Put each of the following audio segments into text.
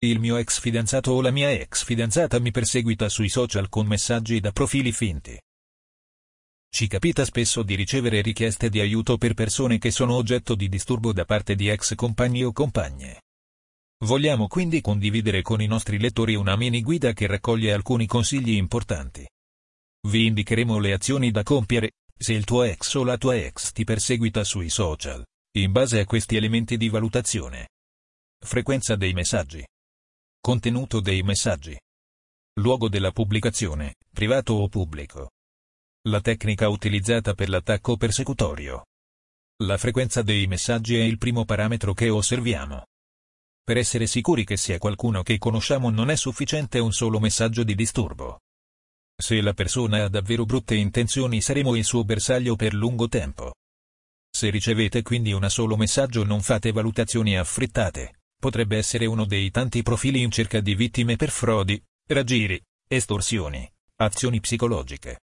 Il mio ex fidanzato o la mia ex fidanzata mi perseguita sui social con messaggi da profili finti. Ci capita spesso di ricevere richieste di aiuto per persone che sono oggetto di disturbo da parte di ex compagni o compagne. Vogliamo quindi condividere con i nostri lettori una mini guida che raccoglie alcuni consigli importanti. Vi indicheremo le azioni da compiere, se il tuo ex o la tua ex ti perseguita sui social, in base a questi elementi di valutazione. Frequenza dei messaggi. Contenuto dei messaggi. Luogo della pubblicazione, privato o pubblico. La tecnica utilizzata per l'attacco persecutorio. La frequenza dei messaggi è il primo parametro che osserviamo. Per essere sicuri che sia qualcuno che conosciamo non è sufficiente un solo messaggio di disturbo. Se la persona ha davvero brutte intenzioni saremo il suo bersaglio per lungo tempo. Se ricevete quindi un solo messaggio non fate valutazioni affrettate, potrebbe essere uno dei tanti profili in cerca di vittime per frodi, raggiri, estorsioni, azioni psicologiche.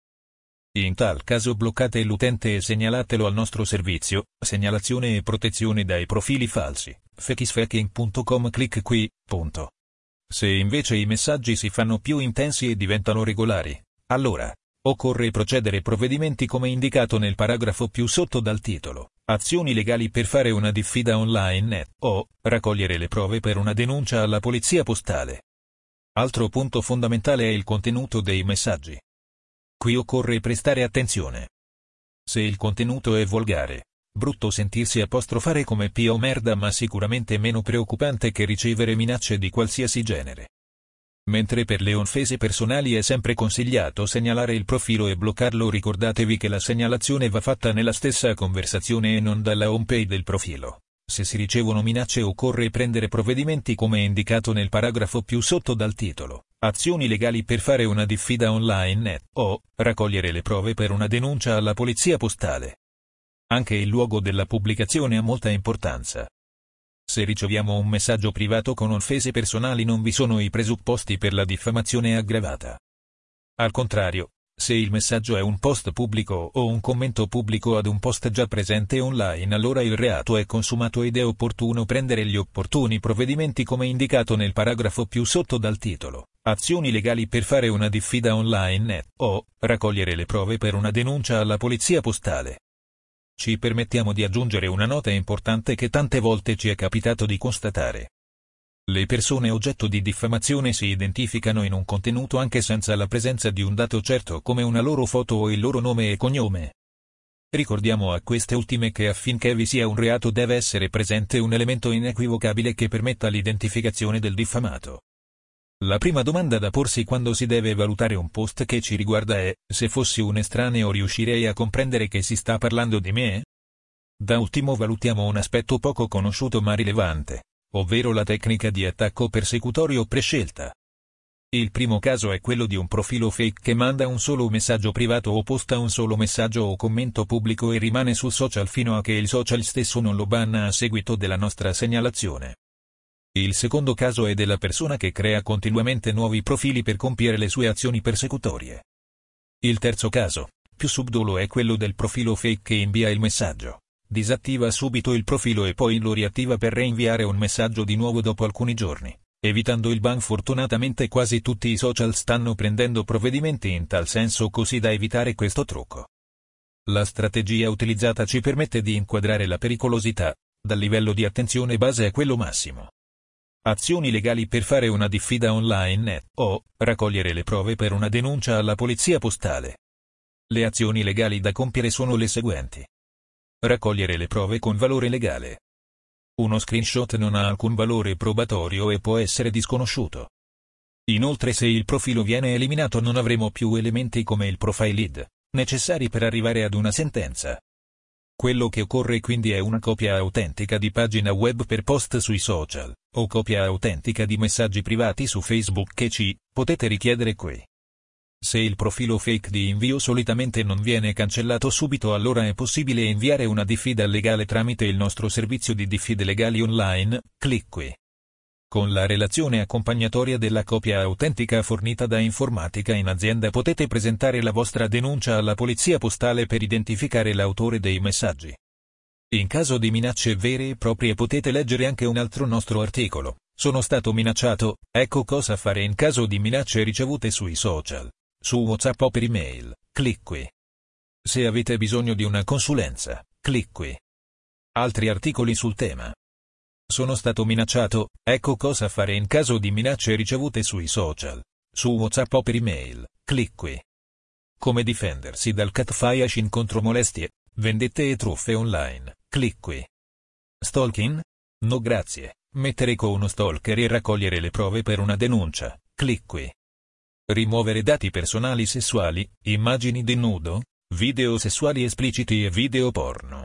In tal caso bloccate l'utente e segnalatelo al nostro servizio, segnalazione e protezione dai profili falsi, fakisfaking.com clic qui, punto. Se invece i messaggi si fanno più intensi e diventano regolari, allora, occorre procedere provvedimenti come indicato nel paragrafo più sotto dal titolo, azioni legali per fare una diffida online o raccogliere le prove per una denuncia alla polizia postale. Altro punto fondamentale è il contenuto dei messaggi. Qui occorre prestare attenzione. Se il contenuto è volgare, brutto sentirsi apostrofare come pio merda ma sicuramente meno preoccupante che ricevere minacce di qualsiasi genere. Mentre per le offese personali è sempre consigliato segnalare il profilo e bloccarlo ricordatevi che la segnalazione va fatta nella stessa conversazione e non dalla homepage del profilo. Se si ricevono minacce occorre prendere provvedimenti come indicato nel paragrafo più sotto dal titolo. Azioni legali per fare una diffida online o raccogliere le prove per una denuncia alla polizia postale. Anche il luogo della pubblicazione ha molta importanza. Se riceviamo un messaggio privato con offese personali non vi sono i presupposti per la diffamazione aggravata. Al contrario, se il messaggio è un post pubblico o un commento pubblico ad un post già presente online allora il reato è consumato ed è opportuno prendere gli opportuni provvedimenti come indicato nel paragrafo più sotto dal titolo. Azioni legali per fare una diffida online o raccogliere le prove per una denuncia alla polizia postale. Ci permettiamo di aggiungere una nota importante che tante volte ci è capitato di constatare. Le persone oggetto di diffamazione si identificano in un contenuto anche senza la presenza di un dato certo come una loro foto o il loro nome e cognome. Ricordiamo a queste ultime che affinché vi sia un reato deve essere presente un elemento inequivocabile che permetta l'identificazione del diffamato. La prima domanda da porsi quando si deve valutare un post che ci riguarda è, se fossi un estraneo riuscirei a comprendere che si sta parlando di me? Da ultimo valutiamo un aspetto poco conosciuto ma rilevante, ovvero la tecnica di attacco persecutorio prescelta. Il primo caso è quello di un profilo fake che manda un solo messaggio privato o posta un solo messaggio o commento pubblico e rimane sul social fino a che il social stesso non lo banna a seguito della nostra segnalazione. Il secondo caso è della persona che crea continuamente nuovi profili per compiere le sue azioni persecutorie. Il terzo caso, più subdolo, è quello del profilo fake che invia il messaggio. Disattiva subito il profilo e poi lo riattiva per reinviare un messaggio di nuovo dopo alcuni giorni, evitando il ban. Fortunatamente quasi tutti i social stanno prendendo provvedimenti in tal senso così da evitare questo trucco. La strategia utilizzata ci permette di inquadrare la pericolosità, dal livello di attenzione base a quello massimo. Azioni legali per fare una diffida online o raccogliere le prove per una denuncia alla polizia postale. Le azioni legali da compiere sono le seguenti. Raccogliere le prove con valore legale. Uno screenshot non ha alcun valore probatorio e può essere disconosciuto. Inoltre se il profilo viene eliminato non avremo più elementi come il profile id, necessari per arrivare ad una sentenza. Quello che occorre quindi è una copia autentica di pagina web per post sui social, o copia autentica di messaggi privati su Facebook che ci potete richiedere qui. Se il profilo fake di invio solitamente non viene cancellato subito allora è possibile inviare una diffida legale tramite il nostro servizio di diffide legali online, clic qui. Con la relazione accompagnatoria della copia autentica fornita da Informatica in azienda potete presentare la vostra denuncia alla polizia postale per identificare l'autore dei messaggi. In caso di minacce vere e proprie potete leggere anche un altro nostro articolo, Sono stato minacciato, ecco cosa fare in caso di minacce ricevute sui social. Su WhatsApp o per email, clic qui. Se avete bisogno di una consulenza, clic qui. Altri articoli sul tema. Sono stato minacciato, ecco cosa fare in caso di minacce ricevute sui social. Su WhatsApp o per email, clic qui. Come difendersi dal catfishing contro molestie, vendette e truffe online, clic qui. Stalking? No grazie. Mettere con uno stalker e raccogliere le prove per una denuncia. Clic qui. Rimuovere dati personali sessuali, immagini di nudo, video sessuali espliciti e video porno.